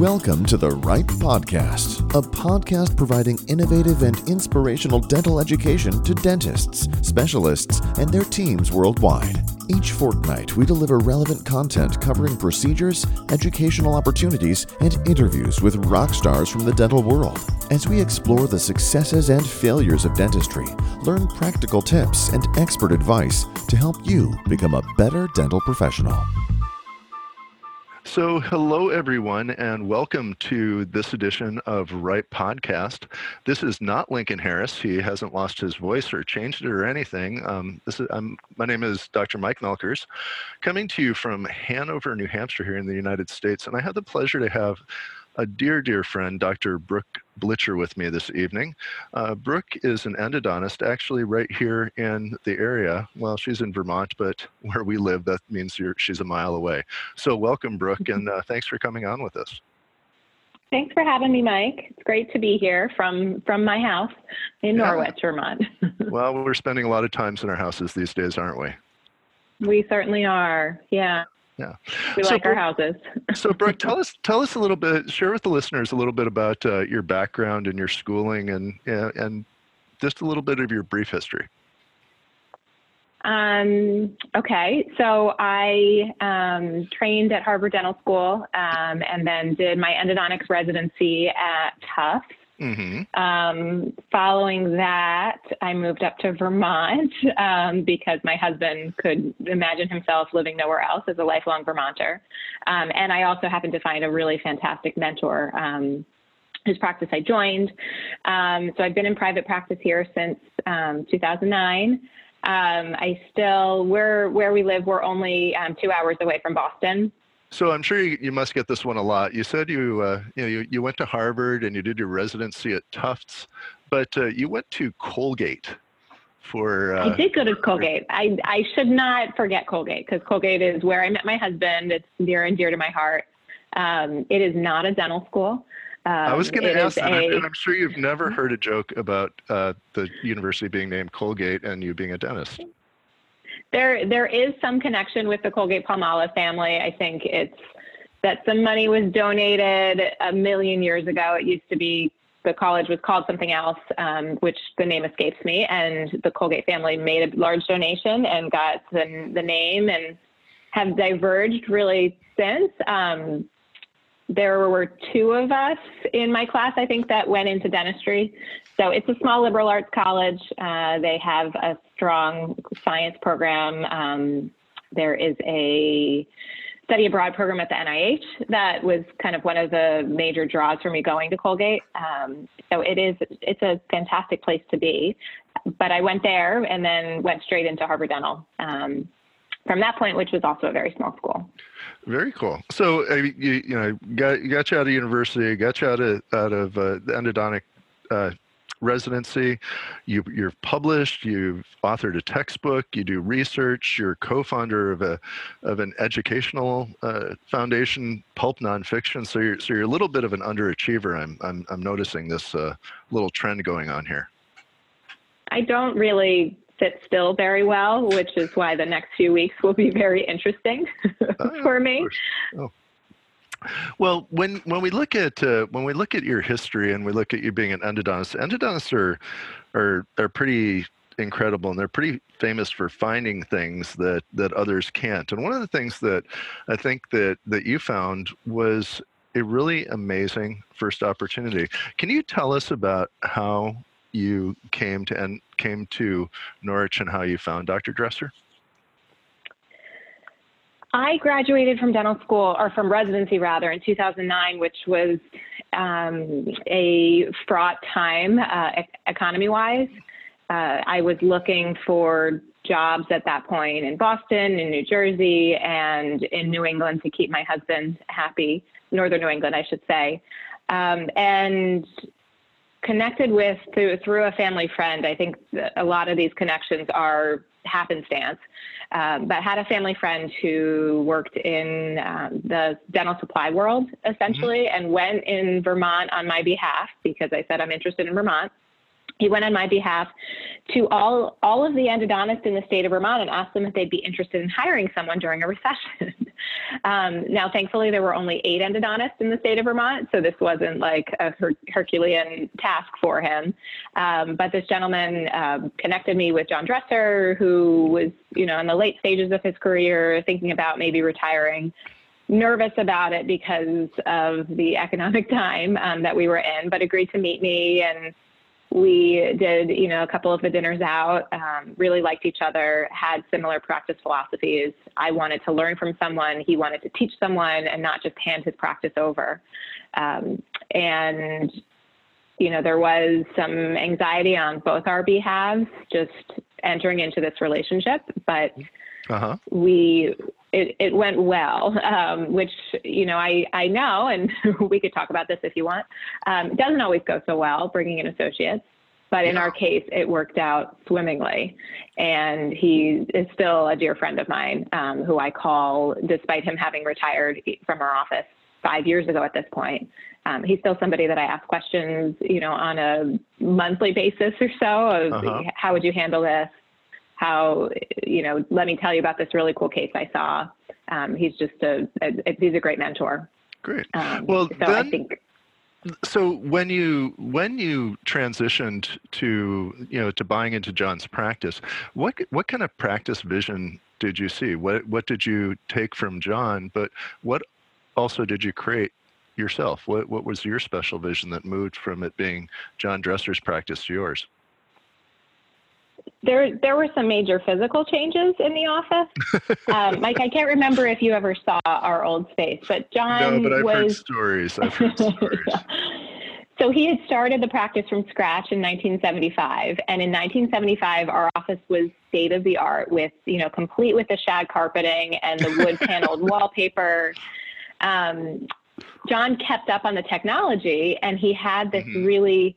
Welcome to the Ripe Podcast, a podcast providing innovative and inspirational dental education to dentists, specialists, and their teams worldwide. Each fortnight, we deliver relevant content covering procedures, educational opportunities, and interviews with rock stars from the dental world. As we explore the successes and failures of dentistry, learn practical tips and expert advice to help you become a better dental professional. So, hello everyone, and welcome to this edition of Ripe Podcast. This is not Lincoln Harris. He hasn't lost his voice or changed it or anything. Um, this is, I'm, my name is Dr. Mike Melkers, coming to you from Hanover, New Hampshire, here in the United States. And I had the pleasure to have a dear, dear friend, Dr. Brooke Blicher, with me this evening. Uh, Brooke is an endodontist, actually right here in the area. Well, she's in Vermont, but where we live, that means she's a mile away. So welcome, Brooke, and uh, thanks for coming on with us. Thanks for having me, Mike. It's great to be here from from my house in yeah. Norwich, Vermont. well, we're spending a lot of times in our houses these days, aren't we? We certainly are. Yeah. Yeah. We so, like our houses. so, Brooke, tell us tell us a little bit, share with the listeners a little bit about uh, your background and your schooling, and and just a little bit of your brief history. Um, okay, so I um, trained at Harvard Dental School um, and then did my endodontics residency at Tufts. Mm-hmm. Um, following that, I moved up to Vermont um, because my husband could imagine himself living nowhere else as a lifelong Vermonter. Um, and I also happened to find a really fantastic mentor um, whose practice I joined. Um, so I've been in private practice here since um, 2009. I still, where, where we live, we're only two hours away from Boston. So I'm sure you, you must get this one a lot. You said you uh, you know you, you went to Harvard and you did your residency at Tufts, but uh, you went to Colgate for. Uh, I did go to Colgate. I I should not forget Colgate because Colgate is where I met my husband. It's near and dear to my heart. Um, it is not a dental school. Um, I was going to ask that, a, and I'm sure you've never mm-hmm. heard a joke about uh, the university being named Colgate and you being a dentist. There, there is some connection with the Colgate Palmolive family. I think it's that some money was donated a million years ago. It used to be the college was called something else, um, which the name escapes me. And the Colgate family made a large donation and got the, the name and have diverged really since. Um, there were two of us in my class, I think, that went into dentistry. So it's a small liberal arts college. Uh, they have a strong science program. Um, there is a study abroad program at the NIH that was kind of one of the major draws for me going to Colgate. Um, so it is it's a fantastic place to be. But I went there and then went straight into Harvard Dental. Um, from that point, which was also a very small school. Very cool. So uh, you, you know got got you out of university, got you out of out of uh, the endodontic uh, residency. You you're published. You've authored a textbook. You do research. You're co-founder of a of an educational uh, foundation, Pulp Nonfiction. So you're so you're a little bit of an underachiever. I'm I'm I'm noticing this uh, little trend going on here. I don't really sit still very well, which is why the next few weeks will be very interesting oh, for me. Oh. Well, when when we look at uh, when we look at your history and we look at you being an endodontist, endodontists are are are pretty incredible and they're pretty famous for finding things that that others can't. And one of the things that I think that that you found was a really amazing first opportunity. Can you tell us about how you came to and came to Norwich and how you found Dr. Dresser? I graduated from dental school, or from residency rather, in 2009, which was um, a fraught time uh, economy wise. Uh, I was looking for jobs at that point in Boston, in New Jersey, and in New England to keep my husband happy, Northern New England, I should say. Um, and connected with through, through a family friend. I think a lot of these connections are happenstance. Um, but had a family friend who worked in um, the dental supply world essentially mm-hmm. and went in Vermont on my behalf because I said I'm interested in Vermont. He went on my behalf to all all of the endodontists in the state of Vermont and asked them if they'd be interested in hiring someone during a recession. Um, now, thankfully, there were only eight endodontists in the state of Vermont, so this wasn't like a her- Herculean task for him. Um, but this gentleman um, connected me with John Dresser, who was, you know, in the late stages of his career, thinking about maybe retiring nervous about it because of the economic time um, that we were in, but agreed to meet me and we did, you know, a couple of the dinners out, um, really liked each other, had similar practice philosophies. I wanted to learn from someone, he wanted to teach someone and not just hand his practice over. Um, and, you know, there was some anxiety on both our behalves just entering into this relationship, but uh-huh. we it, it went well, um, which, you know, I, I know, and we could talk about this if you want. Um, it doesn't always go so well bringing in associates, but in our case, it worked out swimmingly. And he is still a dear friend of mine um, who I call, despite him having retired from our office five years ago at this point. Um, he's still somebody that I ask questions, you know, on a monthly basis or so of uh-huh. how would you handle this? How, you know, let me tell you about this really cool case I saw. Um, he's just a, a, he's a great mentor. Great. Um, well, so then, I think. So when you when you transitioned to you know to buying into John's practice, what what kind of practice vision did you see? What what did you take from John? But what also did you create yourself? What what was your special vision that moved from it being John Dresser's practice to yours? There there were some major physical changes in the office. um, Mike, I can't remember if you ever saw our old space, but John no, but I've was heard stories. I've heard stories. yeah. So he had started the practice from scratch in 1975, and in 1975, our office was state of the art with you know complete with the shag carpeting and the wood paneled wallpaper. Um, John kept up on the technology, and he had this mm-hmm. really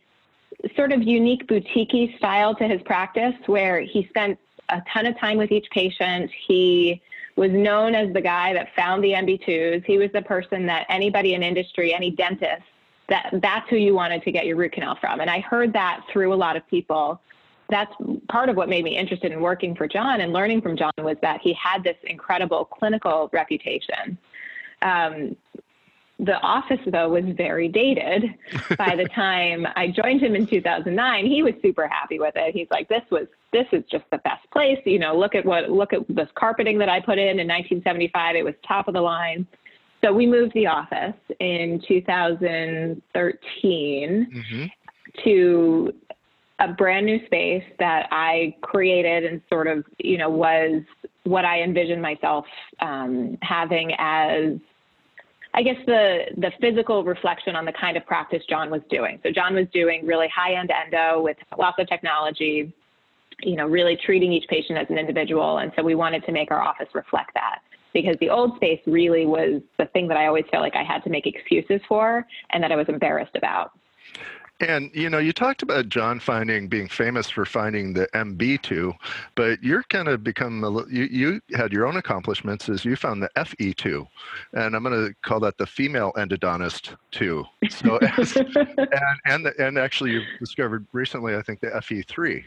sort of unique boutique style to his practice where he spent a ton of time with each patient. He was known as the guy that found the MB2s. He was the person that anybody in industry, any dentist, that that's who you wanted to get your root canal from. And I heard that through a lot of people. That's part of what made me interested in working for John and learning from John was that he had this incredible clinical reputation. Um, the office though was very dated. By the time i joined him in 2009 he was super happy with it. He's like this was this is just the best place you know look at what look at this carpeting that i put in in 1975 it was top of the line. So we moved the office in 2013 mm-hmm. to a brand new space that i created and sort of you know was what i envisioned myself um, having as I guess the the physical reflection on the kind of practice John was doing. So John was doing really high end endo with lots of technology, you know, really treating each patient as an individual. And so we wanted to make our office reflect that because the old space really was the thing that I always felt like I had to make excuses for and that I was embarrassed about. And you know, you talked about John finding being famous for finding the MB2, but you're kind of become a, you you had your own accomplishments as you found the FE2, and I'm going to call that the female endodontist too. So as, and and the, and actually you discovered recently, I think the FE3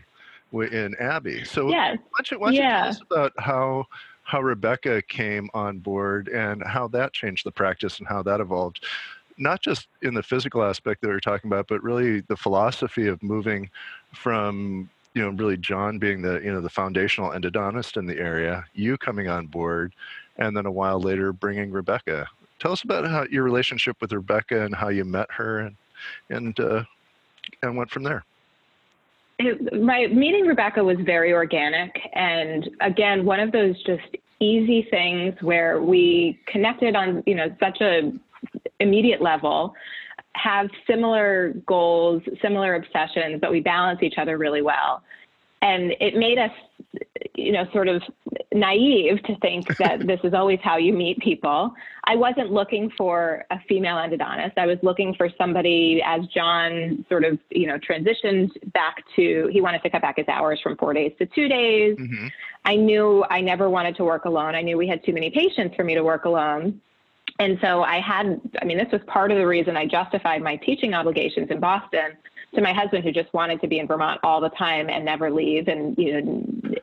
in Abby. So yes. why don't you, why don't yeah. you tell us about how how Rebecca came on board and how that changed the practice and how that evolved not just in the physical aspect that we are talking about, but really the philosophy of moving from you know really John being the you know the foundational endodontist in the area, you coming on board, and then a while later bringing Rebecca. Tell us about how your relationship with Rebecca and how you met her and and uh, and went from there. my meeting Rebecca was very organic, and again, one of those just easy things where we connected on you know such a immediate level have similar goals, similar obsessions, but we balance each other really well. And it made us, you know, sort of naive to think that this is always how you meet people. I wasn't looking for a female endodontist. I was looking for somebody as John sort of, you know, transitioned back to, he wanted to cut back his hours from four days to two days. Mm-hmm. I knew I never wanted to work alone. I knew we had too many patients for me to work alone. And so I had, I mean, this was part of the reason I justified my teaching obligations in Boston to my husband, who just wanted to be in Vermont all the time and never leave. And, you know,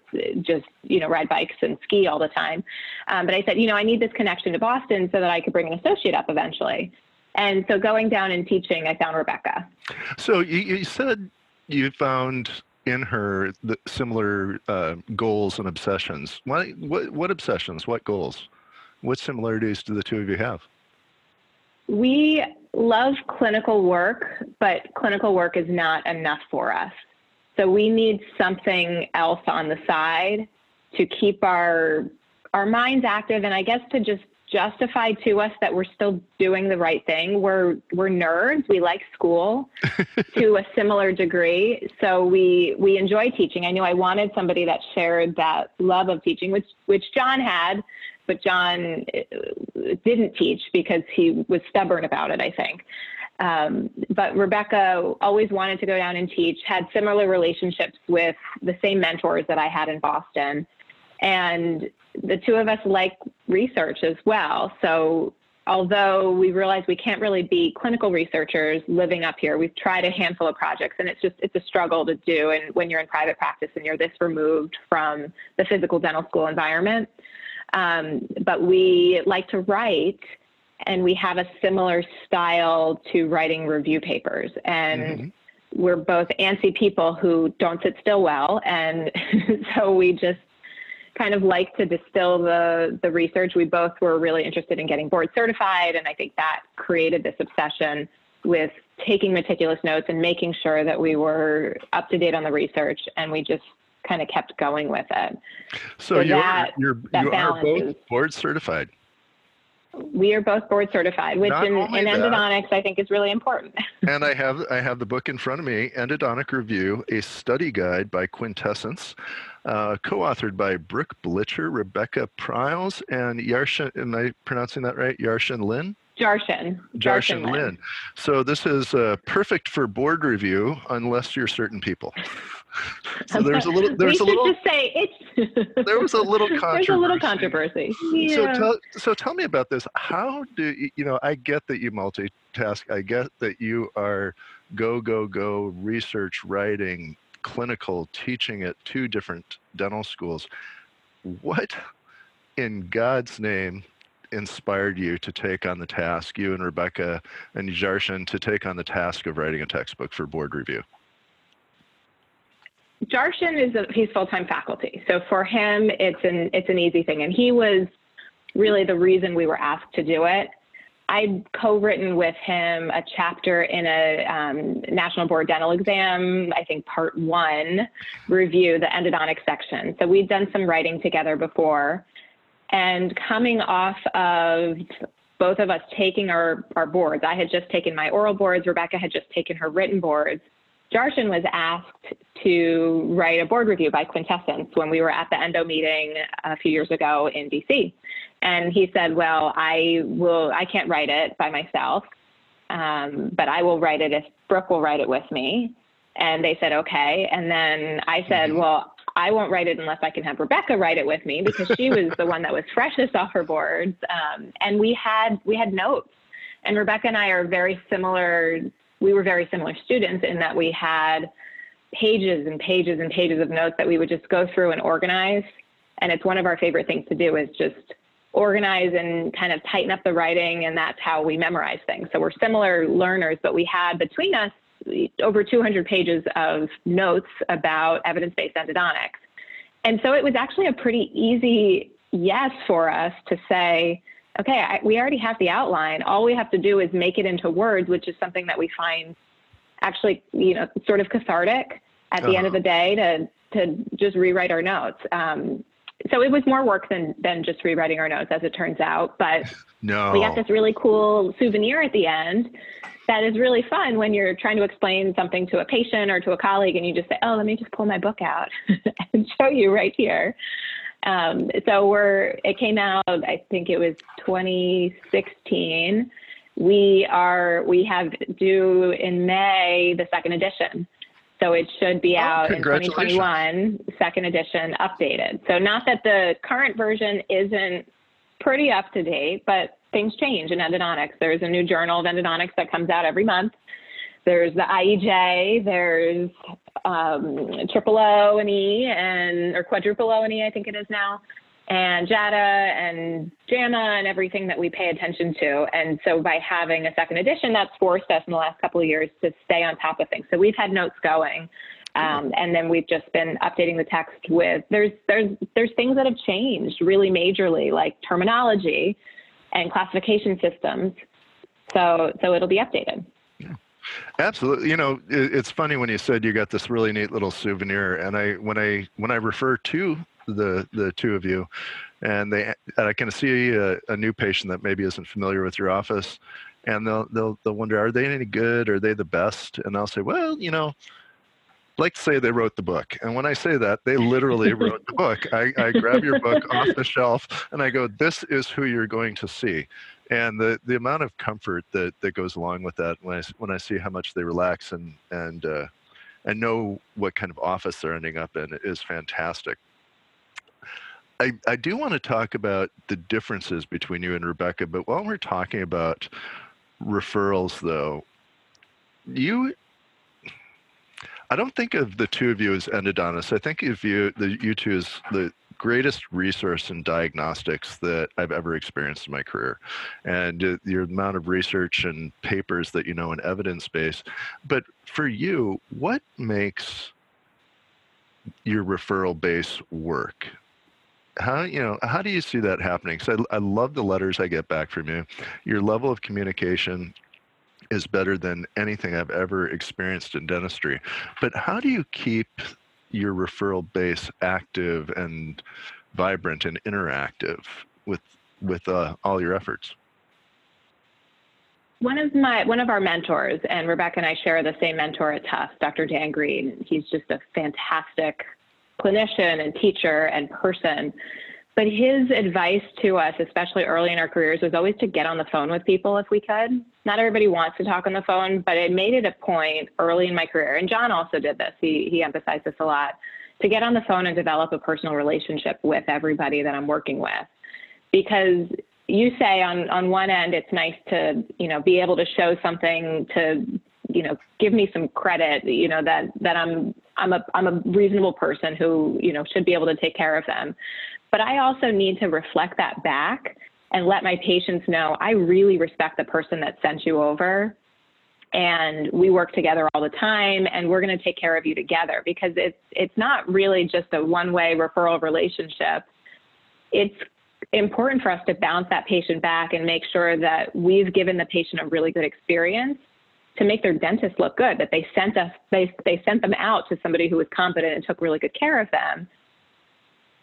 just you know ride bikes and ski all the time. Um, but I said, you know, I need this connection to Boston so that I could bring an associate up eventually. And so going down and teaching, I found Rebecca. So you, you said you found in her the similar uh, goals and obsessions. What, what what obsessions? What goals? What similarities do the two of you have? We love clinical work, but clinical work is not enough for us. So we need something else on the side to keep our our minds active and I guess to just justify to us that we're still doing the right thing. We're we're nerds. We like school to a similar degree. So we we enjoy teaching. I knew I wanted somebody that shared that love of teaching, which which John had, but John uh, didn't teach because he was stubborn about it, I think. Um, but Rebecca always wanted to go down and teach, had similar relationships with the same mentors that I had in Boston. And the two of us like research as well. So although we realize we can't really be clinical researchers living up here, we've tried a handful of projects and it's just it's a struggle to do and when you're in private practice and you're this removed from the physical dental school environment. Um, but we like to write and we have a similar style to writing review papers and mm-hmm. we're both antsy people who don't sit still well and so we just kind of like to distill the the research. We both were really interested in getting board certified, and I think that created this obsession with taking meticulous notes and making sure that we were up to date on the research, and we just kind of kept going with it. So, so you're, that, you're that you are both is, board certified. We are both board certified, which in, in endodontics I think is really important. and I have I have the book in front of me, Endodontic Review, a study guide by Quintessence uh, co-authored by Brooke Blicher, Rebecca Pryles, and Yarshin. Am I pronouncing that right? Yarshin Lin. Jarshen, Jarshen Lin. Lin. So this is uh, perfect for board review, unless you're certain people. So there's a little. There's a little. Just say it's. there was a little controversy. There's a little controversy. Yeah. So tell so tell me about this. How do you, you know? I get that you multitask. I get that you are go go go research writing clinical teaching at two different dental schools. What in God's name inspired you to take on the task, you and Rebecca and Jarshen, to take on the task of writing a textbook for board review? Jarshen is a, he's full-time faculty. So for him, it's an, it's an easy thing. And he was really the reason we were asked to do it. I'd co-written with him a chapter in a um, National Board Dental Exam, I think part one review, the endodontic section. So we'd done some writing together before. And coming off of both of us taking our, our boards, I had just taken my oral boards, Rebecca had just taken her written boards. Jarshen was asked to write a board review by Quintessence when we were at the endo meeting a few years ago in DC. And he said, well, I will, I can't write it by myself, um, but I will write it if Brooke will write it with me. And they said, okay. And then I said, mm-hmm. well, I won't write it unless I can have Rebecca write it with me because she was the one that was freshest off her boards. Um, and we had, we had notes and Rebecca and I are very similar. We were very similar students in that we had pages and pages and pages of notes that we would just go through and organize. And it's one of our favorite things to do is just organize and kind of tighten up the writing, and that's how we memorize things. So we're similar learners, but we had between us over 200 pages of notes about evidence-based endodontics. And so it was actually a pretty easy yes for us to say, okay, I, we already have the outline. All we have to do is make it into words, which is something that we find actually, you know, sort of cathartic at the uh-huh. end of the day to to just rewrite our notes. Um, so it was more work than than just rewriting our notes, as it turns out. But no. we got this really cool souvenir at the end that is really fun when you're trying to explain something to a patient or to a colleague, and you just say, "Oh, let me just pull my book out and show you right here." Um, so we're it came out. I think it was 2016. We are we have due in May the second edition. So it should be oh, out in 2021, second edition updated. So not that the current version isn't pretty up to date, but things change in endodontics. There's a new journal of endodontics that comes out every month. There's the IEJ, there's um, triple O and E and or quadruple O and E, I think it is now, and JADA and JAMA and everything that we pay attention to. And so by having a second edition, that's forced us in the last couple of years to stay on top of things. So we've had notes going. Um, and then we've just been updating the text with there's there's there's things that have changed really majorly, like terminology and classification systems. So so it'll be updated. Absolutely. You know, it's funny when you said you got this really neat little souvenir, and I when I when I refer to the the two of you, and they and I can see a, a new patient that maybe isn't familiar with your office, and they'll they'll they'll wonder, are they any good? Are they the best? And I'll say, well, you know, like to say they wrote the book. And when I say that, they literally wrote the book. I, I grab your book off the shelf and I go, this is who you're going to see. And the, the amount of comfort that, that goes along with that when I, when I see how much they relax and, and, uh, and know what kind of office they're ending up in is fantastic. I, I do want to talk about the differences between you and Rebecca, but while we're talking about referrals, though, you I don't think of the two of you as endodontists. I think of you, the you two, as the greatest resource in diagnostics that I've ever experienced in my career, and uh, your amount of research and papers that you know and evidence base. But for you, what makes your referral base work? How you know how do you see that happening? Because I, I love the letters I get back from you, your level of communication, is better than anything I've ever experienced in dentistry. But how do you keep your referral base active and vibrant and interactive with with uh, all your efforts? One of my one of our mentors, and Rebecca and I share the same mentor at Tufts, Dr. Dan Green. He's just a fantastic clinician and teacher and person. But his advice to us, especially early in our careers, was always to get on the phone with people if we could. Not everybody wants to talk on the phone, but it made it a point early in my career. And John also did this. He he emphasized this a lot to get on the phone and develop a personal relationship with everybody that I'm working with. Because you say on on one end it's nice to, you know, be able to show something to, you know, give me some credit, you know, that that I'm I'm a I'm a reasonable person who, you know, should be able to take care of them. But I also need to reflect that back and let my patients know I really respect the person that sent you over. And we work together all the time and we're going to take care of you together because it's it's not really just a one-way referral relationship. It's important for us to bounce that patient back and make sure that we've given the patient a really good experience to make their dentist look good, that they sent us they they sent them out to somebody who was competent and took really good care of them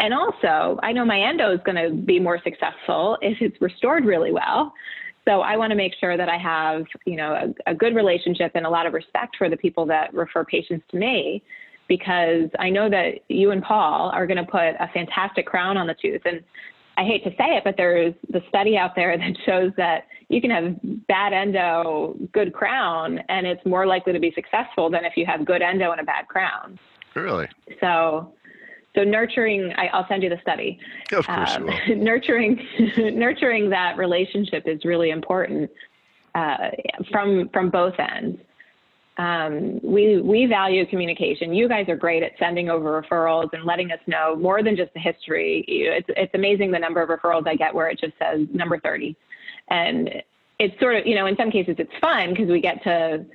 and also, I know my endo is going to be more successful if it's restored really well. So I want to make sure that I have, you know, a, a good relationship and a lot of respect for the people that refer patients to me because I know that you and Paul are going to put a fantastic crown on the tooth. And I hate to say it, but there's the study out there that shows that you can have bad endo, good crown, and it's more likely to be successful than if you have good endo and a bad crown. Really? So so nurturing, I, will send you the study. Of course, um, nurturing, nurturing that relationship is really important uh, from from both ends. Um, we we value communication. You guys are great at sending over referrals and letting us know more than just the history. It's it's amazing the number of referrals I get where it just says number thirty, and it's sort of you know in some cases it's fun because we get to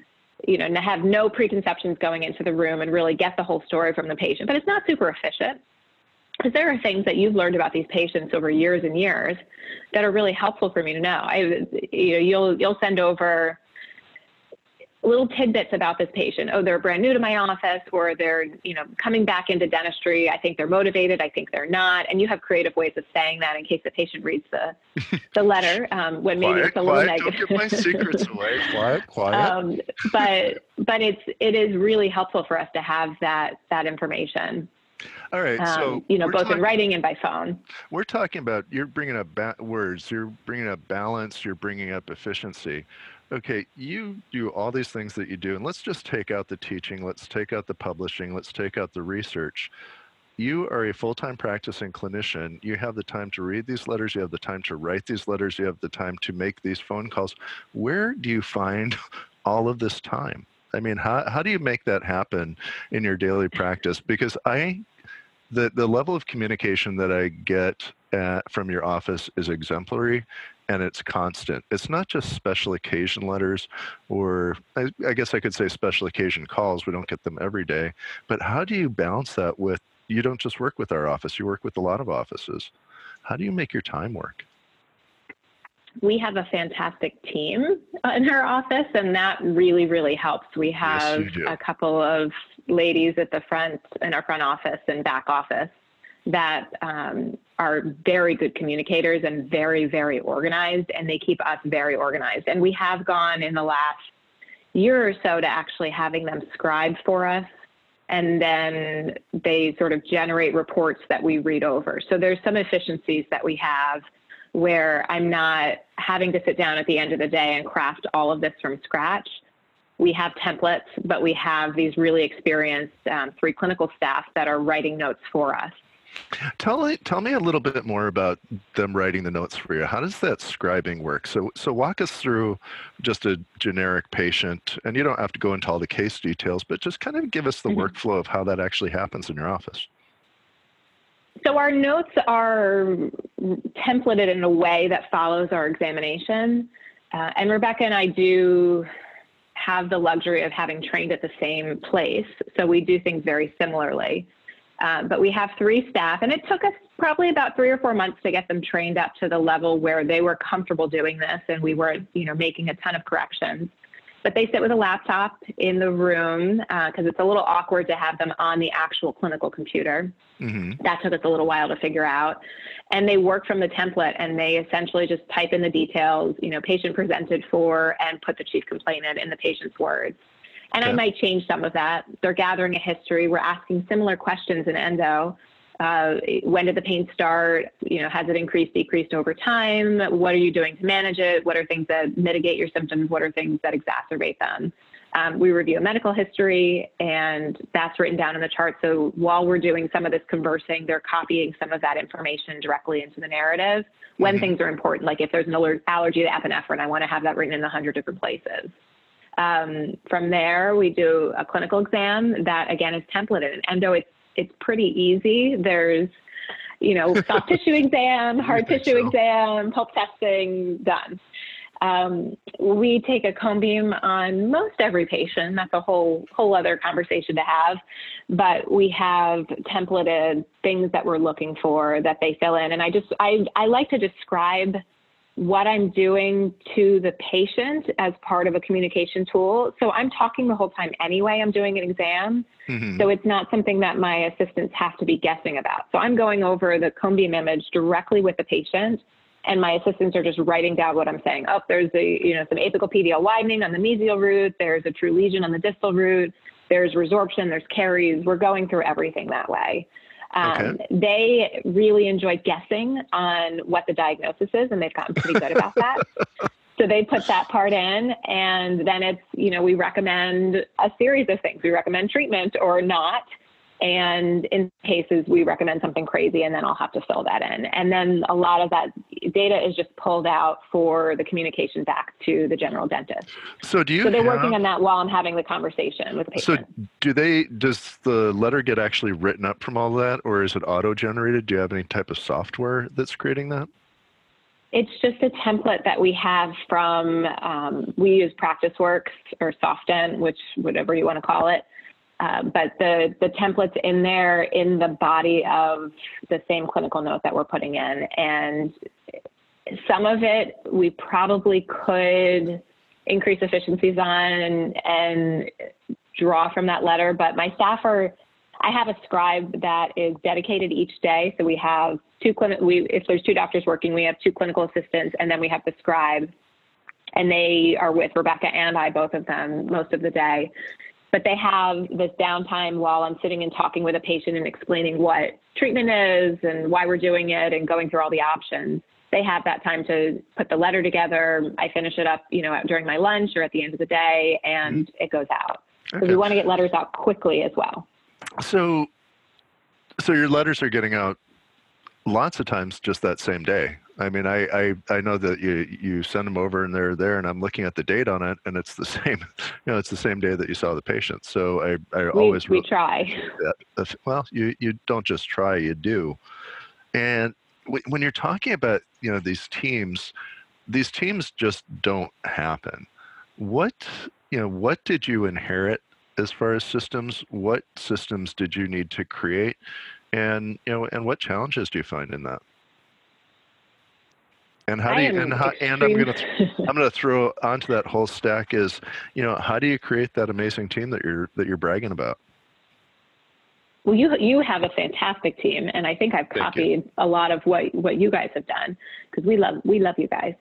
you know, have no preconceptions going into the room and really get the whole story from the patient. But it's not super efficient because there are things that you've learned about these patients over years and years that are really helpful for me to know. I, you know, you'll you'll send over little tidbits about this patient. Oh, they're brand new to my office, or they're you know coming back into dentistry. I think they're motivated. I think they're not. And you have creative ways of saying that in case the patient reads the the letter um, when maybe quiet, it's a little quiet, negative. Don't give my secrets away. Quiet, quiet. Um, but but it's it is really helpful for us to have that that information. All right. Um, so you know, both talking, in writing and by phone. We're talking about you're bringing up ba- words. You're bringing up balance. You're bringing up efficiency okay, you do all these things that you do, and let's just take out the teaching, let's take out the publishing, let's take out the research. You are a full time practicing clinician. You have the time to read these letters, you have the time to write these letters, you have the time to make these phone calls. Where do you find all of this time? I mean, how, how do you make that happen in your daily practice? Because I, the, the level of communication that I get at, from your office is exemplary and it's constant. It's not just special occasion letters or I, I guess I could say special occasion calls. We don't get them every day. But how do you balance that with, you don't just work with our office, you work with a lot of offices. How do you make your time work? we have a fantastic team uh, in our office, and that really, really helps. We have Yes, a couple of ladies at the front in our front office and back office that um, are very good communicators and very, very organized, and they keep us very organized. And we have gone in the last year or so to actually having them scribe for us. And then they sort of generate reports that we read over. So there's some efficiencies that we have where I'm not having to sit down at the end of the day and craft all of this from scratch. We have templates, but we have these really experienced um, three clinical staff that are writing notes for us. Tell me, tell me a little bit more about them writing the notes for you. How does that scribing work? So, so walk us through just a generic patient, and you don't have to go into all the case details, but just kind of give us the Mhm. workflow of how that actually happens in your office. So our notes are templated in a way that follows our examination. Uh, and Rebecca and I do have the luxury of having trained at the same place. So we do things very similarly. Uh, but we have three staff, and it took us probably about three or four months to get them trained up to the level where they were comfortable doing this, and we weren't, you know, making a ton of corrections. But they sit with a laptop in the room because it's a little awkward to have them on the actual clinical computer. Hmm that took us a little while to figure out. And they work from the template and they essentially just type in the details you know patient presented for and put the chief complainant in the patient's words. And i might change some of that. They're gathering a history. We're asking similar questions in endo uh, when did the pain start you know has it increased decreased over time what are you doing to manage it what are things that mitigate your symptoms what are things that exacerbate them um, we review a medical history, and that's written down in the chart. So while we're doing some of this conversing, they're copying some of that information directly into the narrative when Mhm. things are important. Like if there's an allergy to epinephrine, I want to have that written in a hundred different places. Um, from there, we do a clinical exam that again is templated. And endo, it's it's pretty easy. There's you know, soft tissue exam, hard tissue so. exam, pulp testing, done. Um, we take a cone beam on most every patient. That's a whole whole other conversation to have. But we have templated things that we're looking for that they fill in. And I just I, I like to describe what I'm doing to the patient as part of a communication tool. So I'm talking the whole time anyway. I'm doing an exam. hmm So it's not something that my assistants have to be guessing about. So I'm going over the cone beam image directly with the patient, and my assistants are just writing down what I'm saying. Oh, there's a you know some apical PDL widening on the mesial root. There's a true lesion on the distal root. There's resorption. There's caries. We're going through everything that way. Um, They really enjoy guessing on what the diagnosis is, and they've gotten pretty good about that. So they put that part in, and then it's, you know, we recommend a series of things. We recommend treatment or not. And in cases, we recommend something crazy, and then I'll have to fill that in. And then a lot of that data is just pulled out for the communication back to the general dentist. So do you? So they're have- working on that while I'm having the conversation with the patient. So do they? Does the letter get actually written up from all that, or is it auto-generated? Do you have any type of software that's creating that? It's just a template that we have from, um, we use PracticeWorks or SoftDent, which whatever you want to call it. Uh, but the, the template's in there in the body of the same clinical note that we're putting in. And some of it we probably could increase efficiencies on and, and draw from that letter. But my staff are, I have a scribe that is dedicated each day. So we have two clinic, we, if there's two doctors working, we have two clinical assistants and then we have the scribe and they are with Rebecca and I, both of them, most of the day. But they have this downtime while I'm sitting and talking with a patient and explaining what treatment is and why we're doing it and going through all the options. They have that time to put the letter together. I finish it up, you know, during my lunch or at the end of the day, and mm-hmm. it goes out. Because Okay. we want to get letters out quickly as well. So, so your letters are getting out lots of times just that same day. I mean, I, I, I know that you, you send them over and they're there and I'm looking at the date on it and it's the same, you know, it's the same day that you saw the patient. So I, I We, always, we really try. that. Well, you, you don't just try, you do. And wh- when you're talking about, you know, these teams, these teams just don't happen. What, you know, what did you inherit as far as systems? What systems did you need to create? And, you know, and what challenges do you find in that? And how do you, and how, and I'm going to, I'm to throw onto that whole stack is, you know, how do you create that amazing team that you're, that you're bragging about? Well, you you have a fantastic team, and I think I've copied a lot of what what you guys have done because we love we love you guys.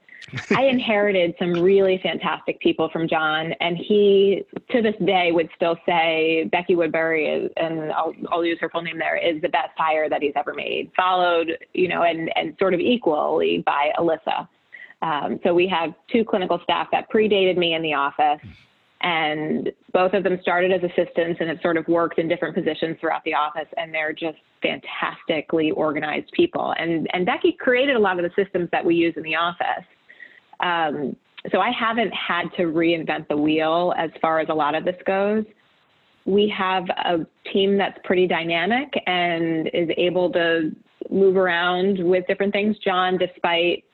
I inherited some really fantastic people from John, and he to this day would still say Becky Woodbury is, and I'll I'll use her full name there, is the best hire that he's ever made, followed you know, and and sort of equally by Alyssa. Um, so we have two clinical staff that predated me in the office and both of them started as assistants and have sort of worked in different positions throughout the office and they're just fantastically organized people and and becky created a lot of the systems that we use in the office um, so i haven't had to reinvent the wheel as far as a lot of this goes. We have a team that's pretty dynamic and is able to move around with different things. John despite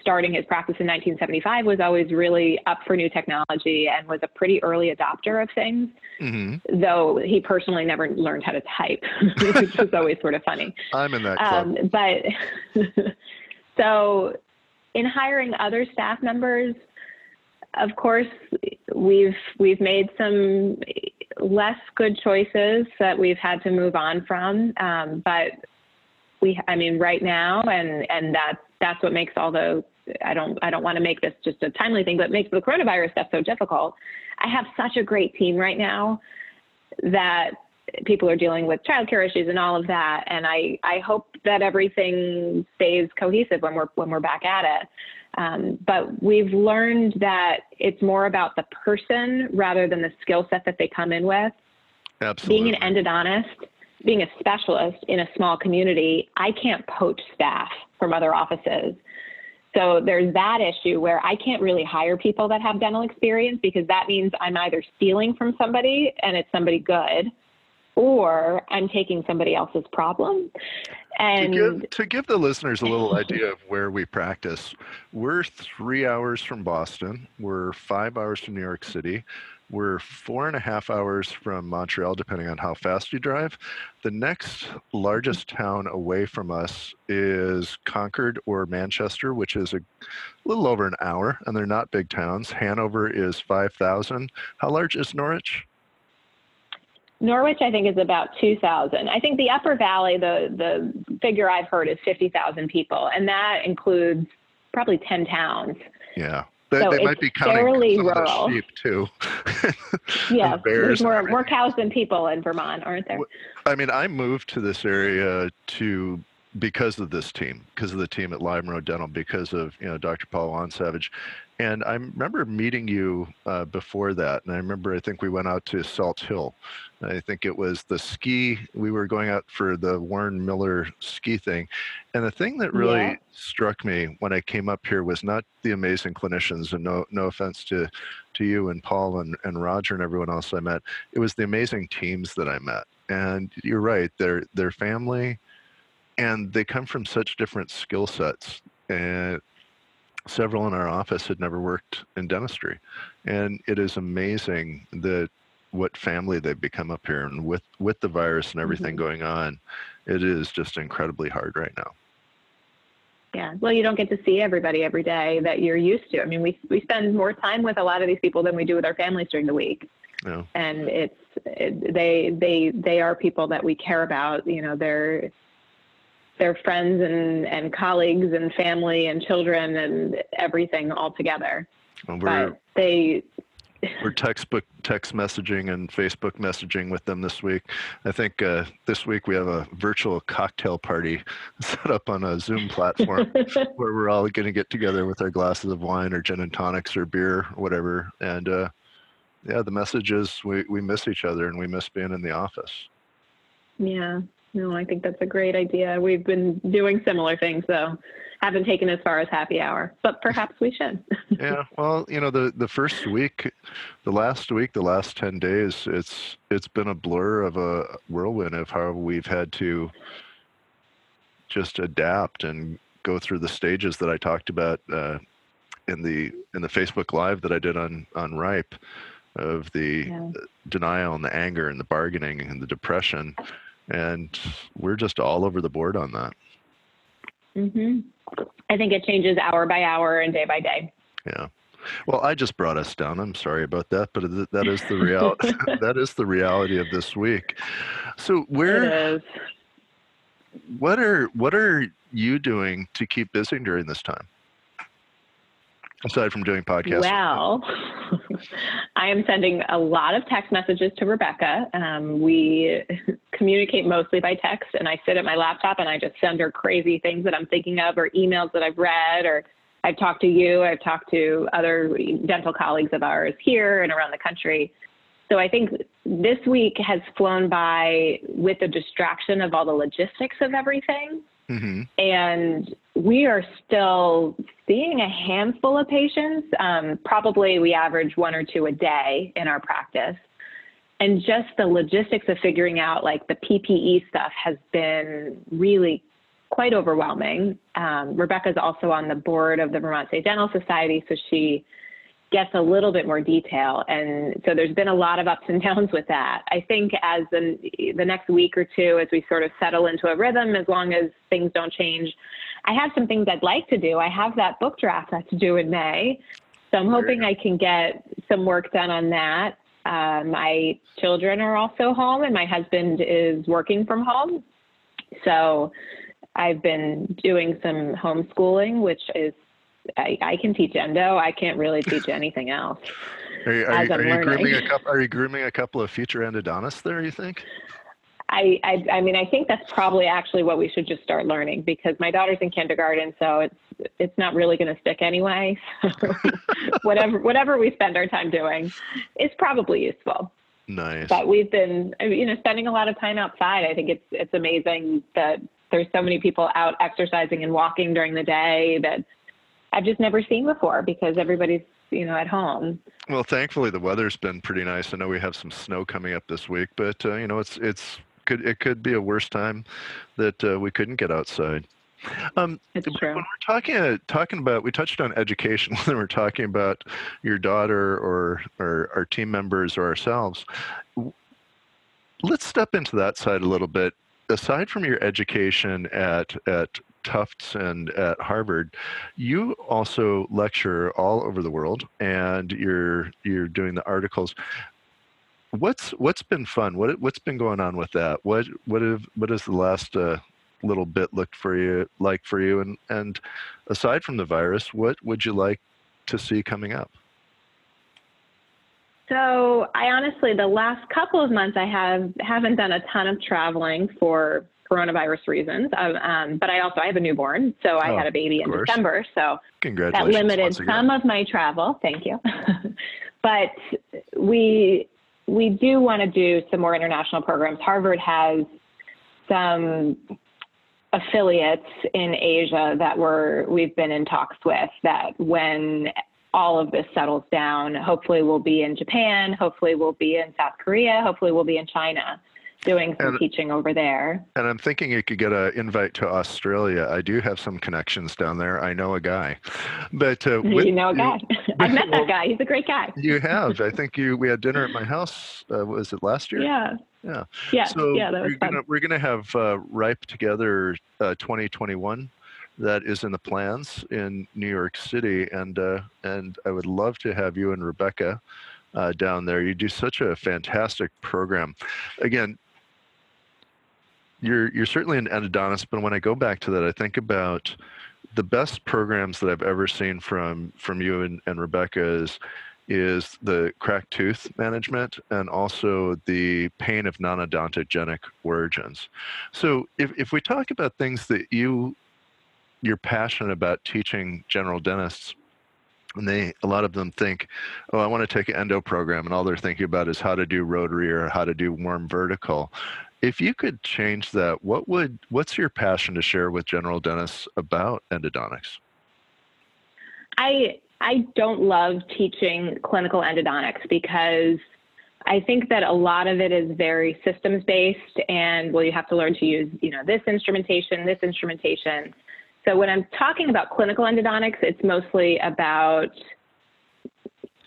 starting his practice in 1975 was always really up for new technology and was a pretty early adopter of things hmm though he personally never learned how to type which was always sort of funny. I'm in that club. um, but so in hiring other staff members of course we've we've made some less good choices that we've had to move on from um, but we i mean right now and and that's that's what makes all the i don't i don't want to make this just a timely thing but makes the coronavirus stuff so difficult. I have such a great team right now that people are dealing with childcare issues and all of that and i i hope that everything stays cohesive when we're when we're back at it um, but we've learned that it's more about the person rather than the skill set that they come in with Absolutely. being an endodontist, being a specialist in a small community, I can't poach staff from other offices. So there's that issue where I can't really hire people that have dental experience because that means I'm either stealing from somebody and it's somebody good, or I'm taking somebody else's problem. And to give, to give the listeners a little idea of where we practice, we're three hours from Boston. We're five hours from New York City. We're four and a half hours from Montreal, depending on how fast you drive. The next largest town away from us is Concord or Manchester, which is a little over an hour, and they're not big towns. Hanover is 5,000. How large is Norwich? Norwich, I think, is about 2,000. I think the Upper Valley, the, the figure I've heard is 50,000 people, and that includes probably 10 towns. Yeah. They, So they might be counting fairly some rural. sheep too. Yeah, there's more, more cows than people in Vermont, aren't there? I mean, I moved to this area to because of this team, because of the team at Lyme Road Dental, because of you know Dr. Paul Savage, and I remember meeting you uh, before that, and I remember I think we went out to Salt Hill. I think it was the ski. We were going out for the Warren Miller ski thing, and the thing that really Yeah. struck me when I came up here was not the amazing clinicians, and no no offense to to you and Paul and, and Roger and everyone else I met. It was the amazing teams that I met. And you're right, they're they're family and they come from such different skill sets. And several in our office had never worked in dentistry. And it is amazing that what family they've become up here and with with the virus and everything Mhm. going on, it is just incredibly hard right now. Yeah. Well, you don't get to see everybody every day that you're used to. I mean, we we spend more time with a lot of these people than we do with our families during the week, and it's it, they they they are people that we care about. You know, they're they're friends and and colleagues and family and children and everything all together. And we're But they we're textbook text messaging and Facebook messaging with them this week. I think uh, this week we have a virtual cocktail party set up on a Zoom platform where we're all going to get together with our glasses of wine or gin and tonics or beer, or whatever. And uh, yeah, the message is we, we miss each other and we miss being in the office. Yeah, no, I think that's a great idea. We've been doing similar things though. haven't taken as far as happy hour, but perhaps we should. yeah, well, you know, the the first week, the last week, the last ten days, it's it's been a blur of a whirlwind of how we've had to just adapt and go through the stages that I talked about uh, in the in the Facebook Live that I did on on Ripe of the yeah. denial and the anger and the bargaining and the depression, and we're just all over the board on that. hmm I think it changes hour by hour and day by day. Yeah. Well, I just brought us down. I'm sorry about that, but that is the reality. that is the reality of this week. So where? What are what are you doing to keep busy during this time? Aside from doing podcasts. Well, I am sending a lot of text messages to Rebecca. Um, we communicate mostly by text, and I sit at my laptop and I just send her crazy things that I'm thinking of, or emails that I've read, or I've talked to you, I've talked to other dental colleagues of ours here and around the country. So I think this week has flown by with the distraction of all the logistics of everything. Mm-hmm. And we are still seeing a handful of patients. Um, probably we average one or two a day in our practice. And just the logistics of figuring out like the PPE stuff has been really quite overwhelming. Um, Rebecca's also on the board of the Vermont State Dental Society, so she gets a little bit more detail. And so there's been a lot of ups and downs with that. I think as the, the next week or two, as we sort of settle into a rhythm, as long as things don't change, I have some things I'd like to do. I have that book draft that's due in May. So I'm hoping I can get some work done on that. Uh, my children are also home and my husband is working from home. So I've been doing some homeschooling, which is I, I can teach endo. I can't really teach anything else. Are you, are you, are you grooming a couple? Are you grooming a couple of future endodontists there? You think? I, I, I mean, I think that's probably actually what we should just start learning because my daughter's in kindergarten, so it's it's not really going to stick anyway. whatever whatever we spend our time doing is probably useful. Nice. But we've been, you know, spending a lot of time outside. I think it's it's amazing that there's so many people out exercising and walking during the day that I've just never seen before because everybody's you know at home. Well, thankfully the weather's been pretty nice. I know we have some snow coming up this week, but uh, you know it's it's could it could be a worse time that uh, we couldn't get outside. Um. When we're talking uh, talking about, we touched on education when we're talking about your daughter or, or our team members or ourselves. Let's step into that side a little bit. Aside from your education at at Tufts and at Harvard, you also lecture all over the world, and you're you're doing the articles. What's what's been fun? What what's been going on with that? What what have what has the last uh, little bit looked for you like for you? And and aside from the virus, what would you like to see coming up? So I honestly, the last couple of months, I have haven't done a ton of traveling for coronavirus reasons. Um, um, but I also I have a newborn, so I oh, had a baby in December, so that limited some of my travel. Thank you. but we we do want to do some more international programs. Harvard has some affiliates in Asia that we're we've been in talks with that when all of this settles down, hopefully we'll be in Japan, hopefully we'll be in South Korea, hopefully we'll be in China doing some and, teaching over there. And I'm thinking you could get an invite to Australia. I do have some connections down there. I know a guy, but uh, with, you know a guy. I've met that guy. He's a great guy. you have. I think you. We had dinner at my house. Uh, was it last year? Yeah. Yeah. Yeah. So yeah, that was we're fun. Gonna, we're gonna have uh, Ripe Together uh, 2021 that is in the plans in New York City, and uh, and I would love to have you and Rebecca uh, down there. You do such a fantastic program. Again, you're you're certainly an endodontist, but when I go back to that, I think about the best programs that I've ever seen from from you and, and Rebecca is is the cracked tooth management and also the pain of non-odontogenic origins. So if, if we talk about things that you you're passionate about teaching general dentists, and they a lot of them think, oh, I want to take an endo program, and all they're thinking about is how to do rotary or how to do warm vertical If you could change that, what would what's your passion to share with general dentists about endodontics? I I don't love teaching clinical endodontics because I think that a lot of it is very systems based and well you have to learn to use, you know, this instrumentation, this instrumentation. So when I'm talking about clinical endodontics, it's mostly about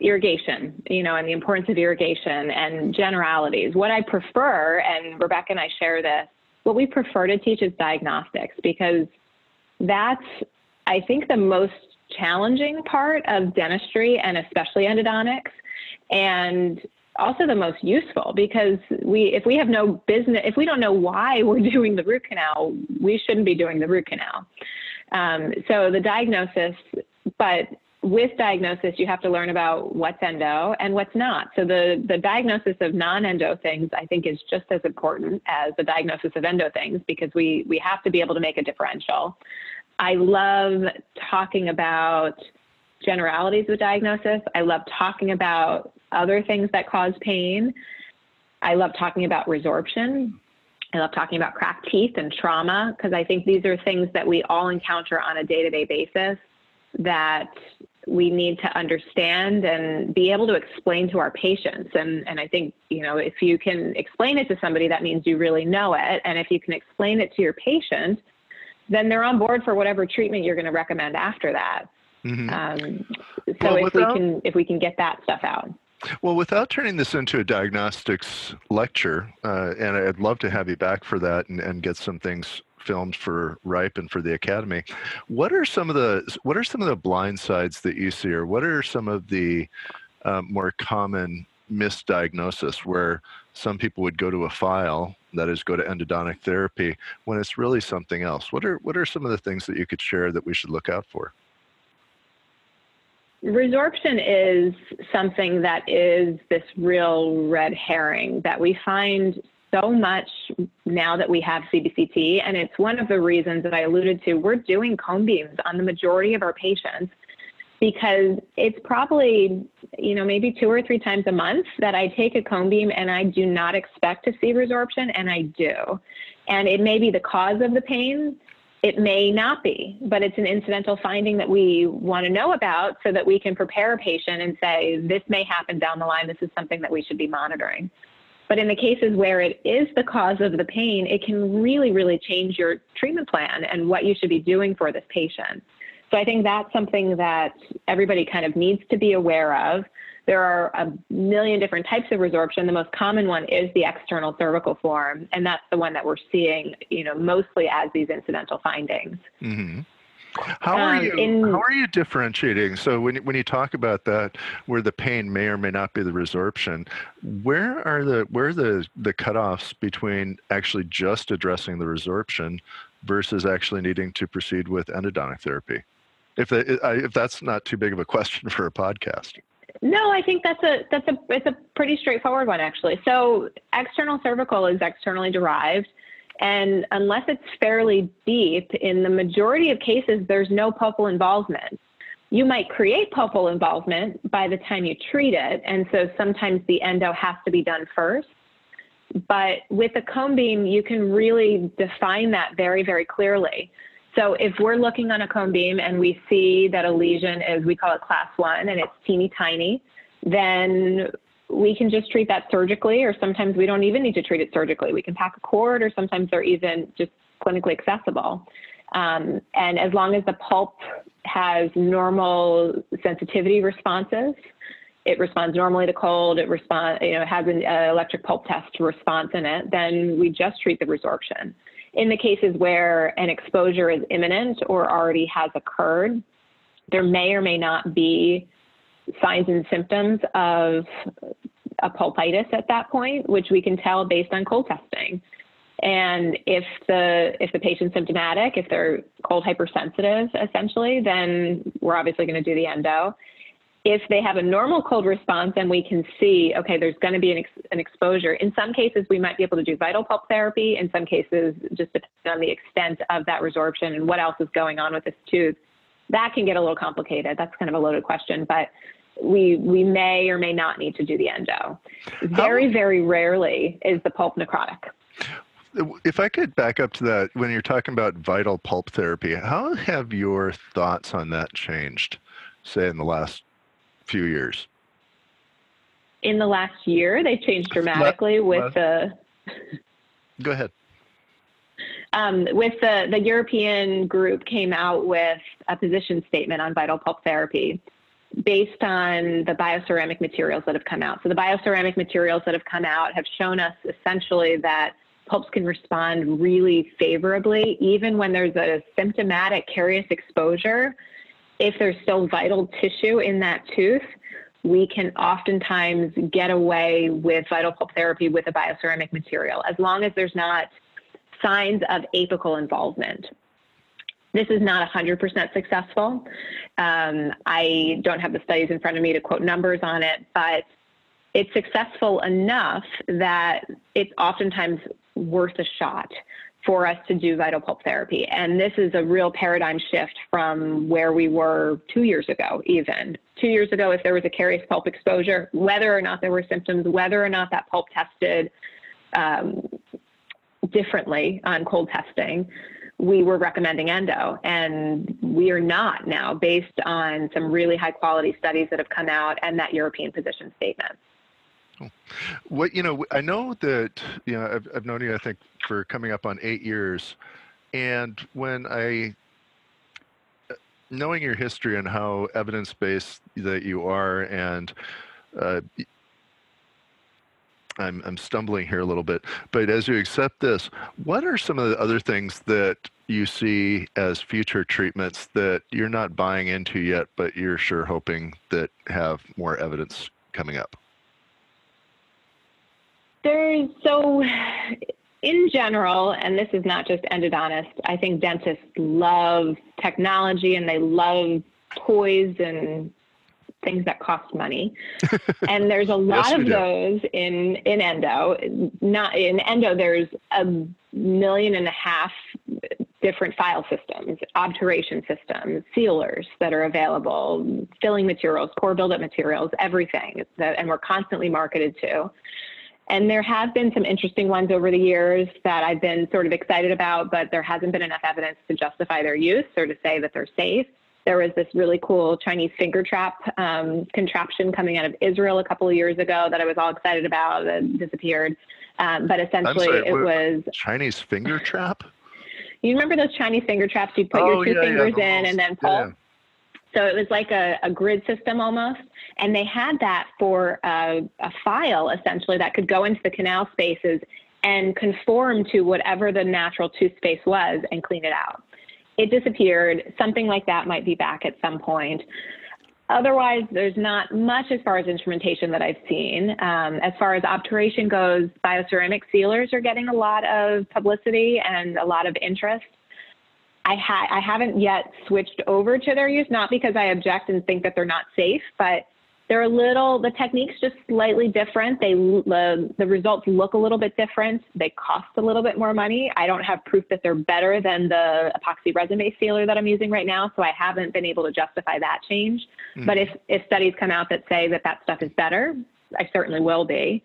irrigation, you know, and the importance of irrigation and generalities. What I prefer, and Rebecca and I share this, what we prefer to teach is diagnostics because that's, I think, the most challenging part of dentistry and especially endodontics. And also the most useful because we if we have no business if we don't know why we're doing the root canal we shouldn't be doing the root canal um, so the diagnosis but with diagnosis, you have to learn about what's endo and what's not. So the, the diagnosis of non-endo things, I think, is just as important as the diagnosis of endo things because we, we have to be able to make a differential. I love talking about generalities of diagnosis. I love talking about other things that cause pain. I love talking about resorption. I love talking about cracked teeth and trauma because I think these are things that we all encounter on a day to day basis that we need to understand and be able to explain to our patients. And, and I think, you know, if you can explain it to somebody, that means you really know it. And if you can explain it to your patient, then they're on board for whatever treatment you're going to recommend after that. Mm-hmm. Um, so well, if without, we can if we can get that stuff out. Well, without turning this into a diagnostics lecture, uh, and I'd love to have you back for that and, and get some things filmed for Ripe and for the Academy. What are some of the what are some of the blind sides that you see, or what are some of the um, more common misdiagnosis where some people would go to a file that is go to endodontic therapy when it's really something else? What are what are some of the things that you could share that we should look out for? Resorption is something that is this real red herring that we find so much now that we have CBCT, and it's one of the reasons that I alluded to. We're doing cone beams on the majority of our patients because it's probably, you know, maybe two or three times a month that I take a cone beam and I do not expect to see resorption, and I do. And it may be the cause of the pain. It may not be, but it's an incidental finding that we want to know about so that we can prepare a patient and say, this may happen down the line. This is something that we should be monitoring. But in the cases where it is the cause of the pain, it can really, really change your treatment plan and what you should be doing for this patient. So I think that's something that everybody kind of needs to be aware of. There are a million different types of resorption. The most common one is the external cervical form, and that's the one that we're seeing, you know, mostly as these incidental findings. Mm-hmm. How are um, you? In, how are you differentiating? So when when you talk about that, where the pain may or may not be the resorption, where are the where are the the cutoffs between actually just addressing the resorption versus actually needing to proceed with endodontic therapy? If the, if that's not too big of a question for a podcast. No, I think that's a that's a it's a pretty straightforward one actually. So external cervical is externally derived. And unless it's fairly deep, in the majority of cases, there's no pulpal involvement. You might create pulpal involvement by the time you treat it. And so sometimes the endo has to be done first. But with a cone beam, you can really define that very, very clearly. So if we're looking on a cone beam and we see that a lesion is, we call it class one, and it's teeny tiny, then we can just treat that surgically, or sometimes we don't even need to treat it surgically. We can pack a cord, or sometimes they're even just clinically accessible. Um, and as long as the pulp has normal sensitivity responses, it responds normally to cold, it responds, you know, has an uh, electric pulp test response in it, then we just treat the resorption. In the cases where an exposure is imminent or already has occurred, there may or may not be signs and symptoms of a pulpitis at that point, which we can tell based on cold testing. And if the if the patient's symptomatic, if they're cold hypersensitive, essentially, then we're obviously going to do the endo. If they have a normal cold response, then we can see, okay, there's going to be an, ex- an exposure. In some cases, we might be able to do vital pulp therapy. In some cases, just depending on the extent of that resorption and what else is going on with this tooth, that can get a little complicated. That's kind of a loaded question, but we we may or may not need to do the endo. Very, very rarely is the pulp necrotic. if I could back up to that, when you're talking about vital pulp therapy, how have your thoughts on that changed, say, in the last few years? In the last year, they changed dramatically with the. Go ahead. Um, with the, the European group came out with a position statement on vital pulp therapy based on the bioceramic materials that have come out. So the bioceramic materials that have come out have shown us essentially that pulps can respond really favorably, even when there's a symptomatic carious exposure. If there's still vital tissue in that tooth, we can oftentimes get away with vital pulp therapy with a bioceramic material, as long as there's not signs of apical involvement. This is not 100% successful. Um, I don't have the studies in front of me to quote numbers on it, but it's successful enough that it's oftentimes worth a shot for us to do vital pulp therapy. And this is a real paradigm shift from where we were two years ago, even. Two years ago, if there was a carious pulp exposure, whether or not there were symptoms, whether or not that pulp tested um, differently on cold testing, we were recommending endo. And we are not now, based on some really high quality studies that have come out and that European position statement. What you know, I know that you know I've, I've known you. I think for coming up on eight years, and when I uh, knowing your history and how evidence based that you are, and uh, I'm I'm stumbling here a little bit, but as you accept this, what are some of the other things that you see as future treatments that you're not buying into yet, but you're sure hoping that have more evidence coming up? There's so in general, and this is not just endodontist, I think dentists love technology and they love toys and things that cost money. and there's a lot yes, of those in in endo. Not in endo there's a million and a half different file systems, obturation systems, sealers that are available, filling materials, core buildup materials, everything that and we're constantly marketed to. And there have been some interesting ones over the years that I've been sort of excited about, but there hasn't been enough evidence to justify their use or to say that they're safe. There was this really cool Chinese finger trap um, contraption coming out of Israel a couple of years ago that I was all excited about and disappeared. Um, but essentially, sorry, it was Chinese finger trap. You remember those Chinese finger traps? You'd put oh, your two yeah, fingers yeah, in and then pull. Yeah. So it was like a, a grid system almost. And they had that for a, a file essentially that could go into the canal spaces and conform to whatever the natural tooth space was and clean it out. It disappeared. Something like that might be back at some point. Otherwise, there's not much as far as instrumentation that I've seen. Um, as far as obturation goes, bioceramic sealers are getting a lot of publicity and a lot of interest. I, ha- I haven't yet switched over to their use, not because I object and think that they're not safe, but they're a little, the technique's just slightly different. They, the, the results look a little bit different. They cost a little bit more money. I don't have proof that they're better than the epoxy resin-based sealer that I'm using right now, so I haven't been able to justify that change. Mm. But if, if studies come out that say that that stuff is better, I certainly will be.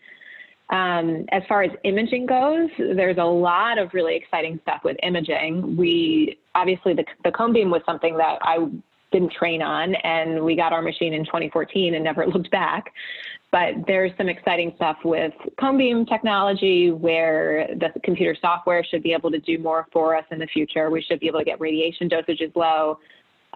Um, as far as imaging goes, there's a lot of really exciting stuff with imaging. We obviously the, the cone beam was something that I didn't train on, and we got our machine in 2014 and never looked back. But there's some exciting stuff with cone beam technology where the computer software should be able to do more for us in the future. We should be able to get radiation dosages low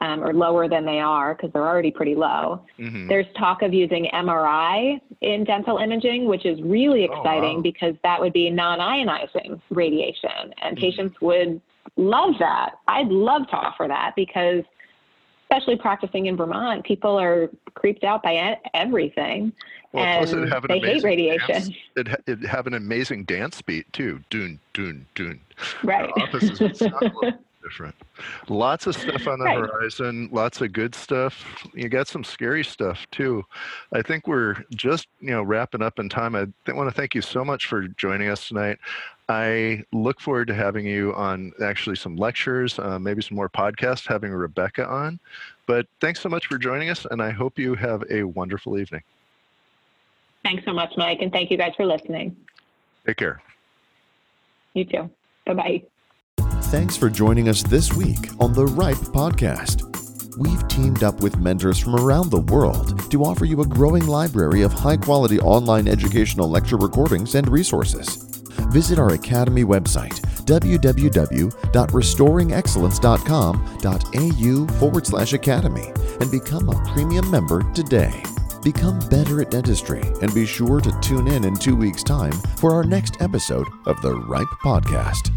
um, or lower than they are because they're already pretty low. Mm-hmm. There's talk of using MRI in dental imaging, which is really exciting oh, wow. because that would be non ionizing radiation, and mm-hmm. patients would love that. I'd love to offer that because, especially practicing in Vermont, people are creeped out by everything. Well, and they hate radiation. Dance. It, it have an amazing dance beat too. Doon, doon, doon. Right. different. Lots of stuff on the right. horizon, lots of good stuff. You got some scary stuff too. I think we're just, you know, wrapping up in time. I want to thank you so much for joining us tonight. I look forward to having you on actually some lectures, uh, maybe some more podcasts, having Rebecca on. But thanks so much for joining us, and I hope you have a wonderful evening. Thanks so much, Mike, and thank you guys for listening. Take care. You too. Bye bye. Thanks for joining us this week on the Ripe Podcast. We've teamed up with mentors from around the world to offer you a growing library of high quality online educational lecture recordings and resources. Visit our Academy website, www.restoringexcellence.com.au forward slash academy, and become a premium member today. Become better at dentistry and be sure to tune in in two weeks' time for our next episode of the Ripe Podcast.